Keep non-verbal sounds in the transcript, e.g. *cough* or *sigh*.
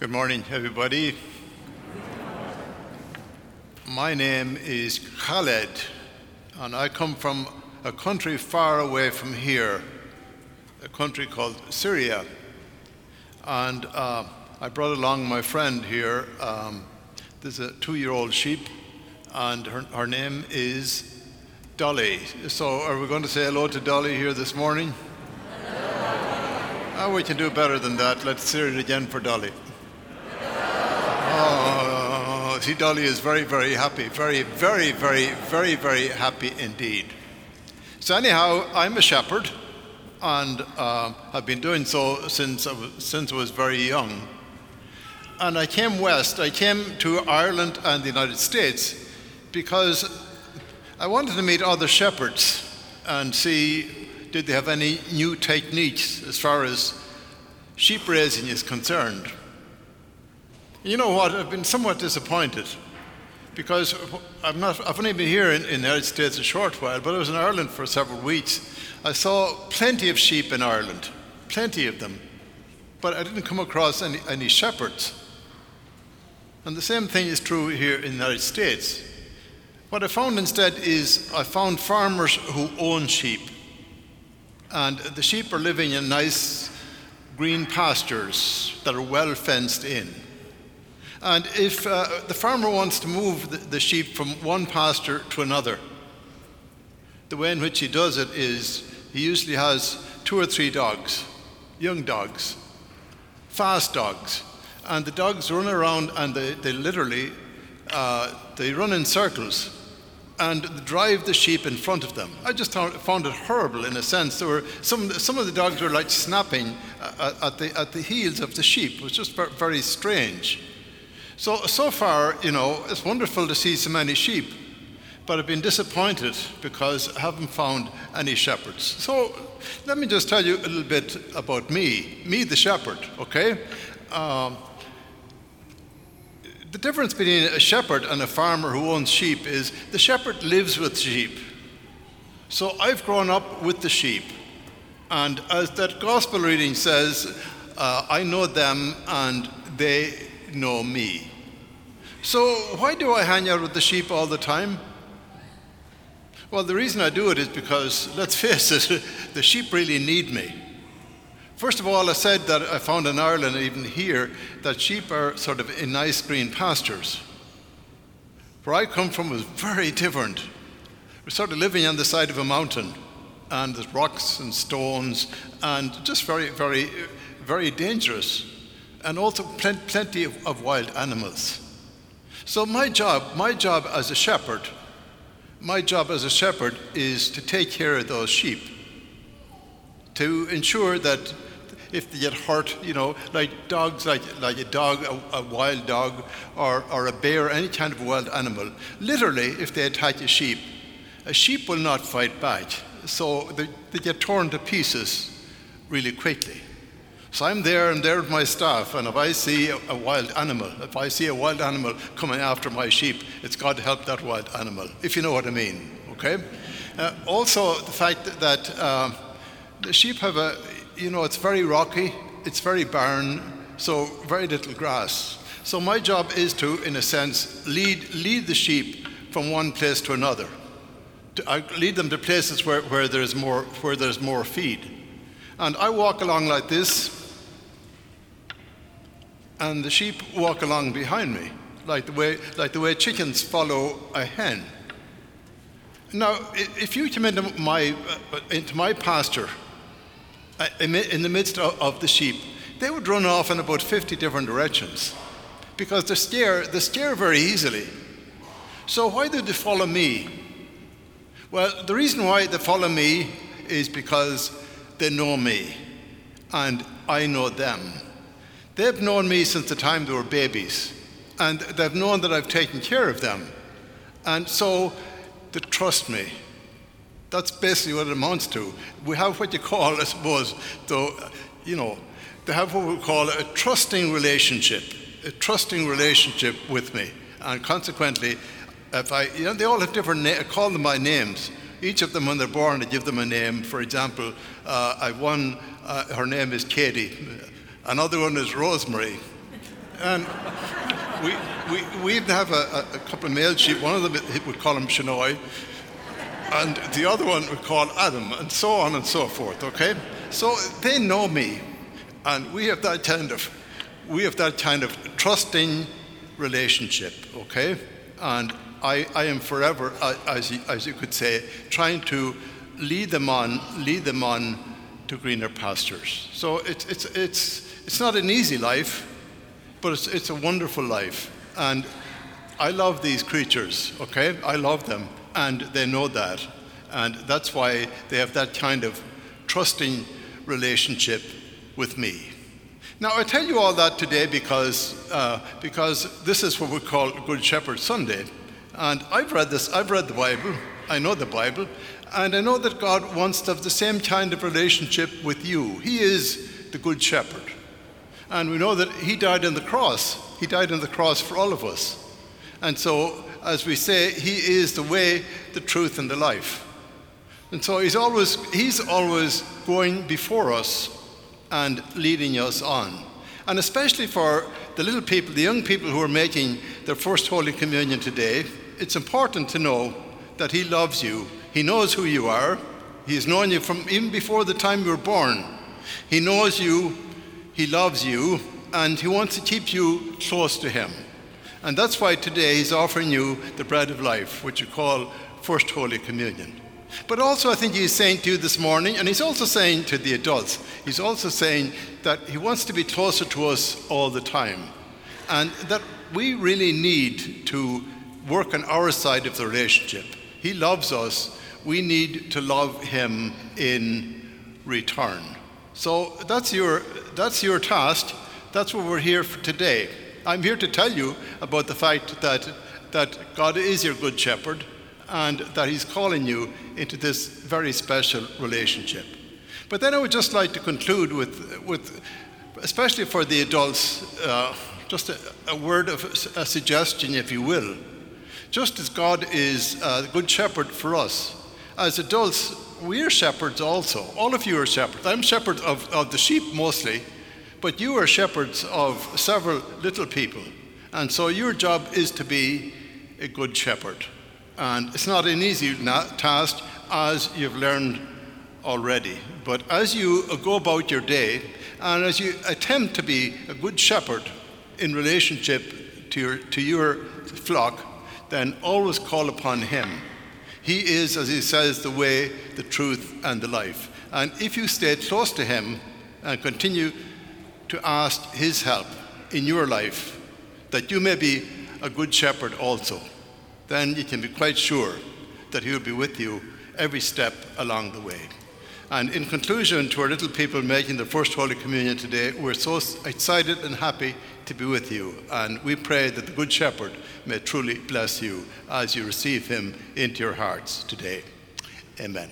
Good morning, everybody. My name is Khaled, and I come from a country far away from here, a country called Syria. And uh, I brought along my friend here. Um, is a two year old sheep, and her, her name is Dolly. So, are we going to say hello to Dolly here this morning? *laughs* Oh, we can do better than that. Let's hear it again for Dolly. See, Dolly is very, very happy. Very, very, very, very, very happy indeed. So, anyhow, I'm a shepherd, and uh, I've been doing so since I, was, since I was very young. And I came west, I came to Ireland and the United States because I wanted to meet other shepherds and see did they have any new techniques as far as sheep raising is concerned. You know what? I've been somewhat disappointed because I've, not, I've only been here in, in the United States a short while, but I was in Ireland for several weeks. I saw plenty of sheep in Ireland, plenty of them, but I didn't come across any, any shepherds. And the same thing is true here in the United States. What I found instead is I found farmers who own sheep. And the sheep are living in nice green pastures that are well fenced in. And if uh, the farmer wants to move the, the sheep from one pasture to another, the way in which he does it is he usually has two or three dogs, young dogs, fast dogs, and the dogs run around and they, they literally uh, they run in circles and drive the sheep in front of them. I just found it horrible in a sense. There were some, some of the dogs were like snapping uh, at the, at the heels of the sheep. It was just very strange. So, so far, you know, it's wonderful to see so many sheep, but I've been disappointed because I haven't found any shepherds. So, let me just tell you a little bit about me, me the shepherd, okay? Um, the difference between a shepherd and a farmer who owns sheep is the shepherd lives with sheep. So I've grown up with the sheep. And as that gospel reading says, uh, I know them and they know me. So why do I hang out with the sheep all the time? Well, the reason I do it is because, *laughs* let's face it, *laughs* the sheep really need me. First of all, I said that I found in Ireland, even here, that sheep are sort of in nice green pastures. Where I come from was very different. We're sort of living on the side of a mountain, and there's rocks and stones, and just very, very, very dangerous, and also pl- plenty of, of wild animals. So my job, my job as a shepherd, my job as a shepherd is to take care of those sheep, to ensure that if they get hurt, you know, like dogs, like, like a dog, a, a, wild dog, or, or a bear, any kind of wild animal, literally, if they attack a sheep, a sheep will not fight back. So they, they get torn to pieces really quickly. So I'm there, I'm there with my staff, and if I see a, wild animal, if I see a wild animal coming after my sheep, it's God to help that wild animal, if you know what I mean, okay? Uh, also, the fact that uh, the sheep have a, you know, it's very rocky, it's very barren, so very little grass. So my job is to, in a sense, lead, lead the sheep from one place to another. To, I lead them to places where, where, there's more, where there's more feed. And I walk along like this, and the sheep walk along behind me, like the way, like the way chickens follow a hen. Now, if you come into my, uh, into my pasture uh, in the midst of the sheep, they would run off in about 50 different directions because they scare, they scare very easily. So, why do they follow me? Well, the reason why they follow me is because they know me and I know them. They've known me since the time they were babies, and they've known that I've taken care of them. And so they trust me. That's basically what it amounts to. We have what you call, I suppose, though, you know, they have what we call a trusting relationship, a trusting relationship with me. And consequently, if I, you know, they all have different names, I call them by names. Each of them, when they're born, I give them a name. For example, uh, I've one, uh, her name is Katie. Another one is Rosemary. And we, we, we even have a, a, couple of male sheep. One of them would call him Shinoy, and the other one would call Adam, and so on and so forth. Okay, so they know me, and we have that kind of we have that kind of trusting relationship. Okay, and I, I am forever, as you, as you could say, trying to lead them on, lead them on to greener pastures. So it's, it's, it's, it's not an easy life, but it's, it's a wonderful life. And I love these creatures, okay? I love them, and they know that. And that's why they have that kind of trusting relationship with me. Now, I tell you all that today because, uh, because this is what we call Good Shepherd Sunday. And I've read this, I've read the Bible, I know the Bible, and I know that God wants to have the same kind of relationship with you. He is the Good Shepherd. And we know that He died on the cross. He died on the cross for all of us. And so, as we say, He is the way, the truth, and the life. And so He's always, he's always going before us and leading us on. And especially for the little people, the young people who are making their first Holy Communion today, it's important to know that He loves you he knows who you are. He has known you from even before the time you were born. He knows you, He loves you, and He wants to keep you close to Him. And that's why today He's offering you the bread of life, which you call First Holy Communion. But also, I think He's saying to you this morning, and He's also saying to the adults, He's also saying that He wants to be closer to us all the time. And that we really need to work on our side of the relationship. He loves us we need to love him in return. So that's your, that's your task. That's what we're here for today. I'm here to tell you about the fact that, that God is your good shepherd and that he's calling you into this very special relationship. But then I would just like to conclude with, with especially for the adults, uh, just a, a, word of a suggestion, if you will. Just as God is a good shepherd for us, as adults, we're shepherds also. All of you are shepherds. I'm shepherd of, of the sheep mostly, but you are shepherds of several little people. And so your job is to be a good shepherd. And it's not an easy task, as you've learned already. But as you go about your day, and as you attempt to be a good shepherd in relationship to your, to your flock, then always call upon Him he is, as he says, the way, the truth, and the life. And if you stay close to him and continue to ask his help in your life, that you may be a good shepherd also, then you can be quite sure that he will be with you every step along the way. And in conclusion, to our little people making the first Holy Communion today, we're so excited and happy to be with you. And we pray that the Good Shepherd may truly bless you as you receive him into your hearts today. Amen.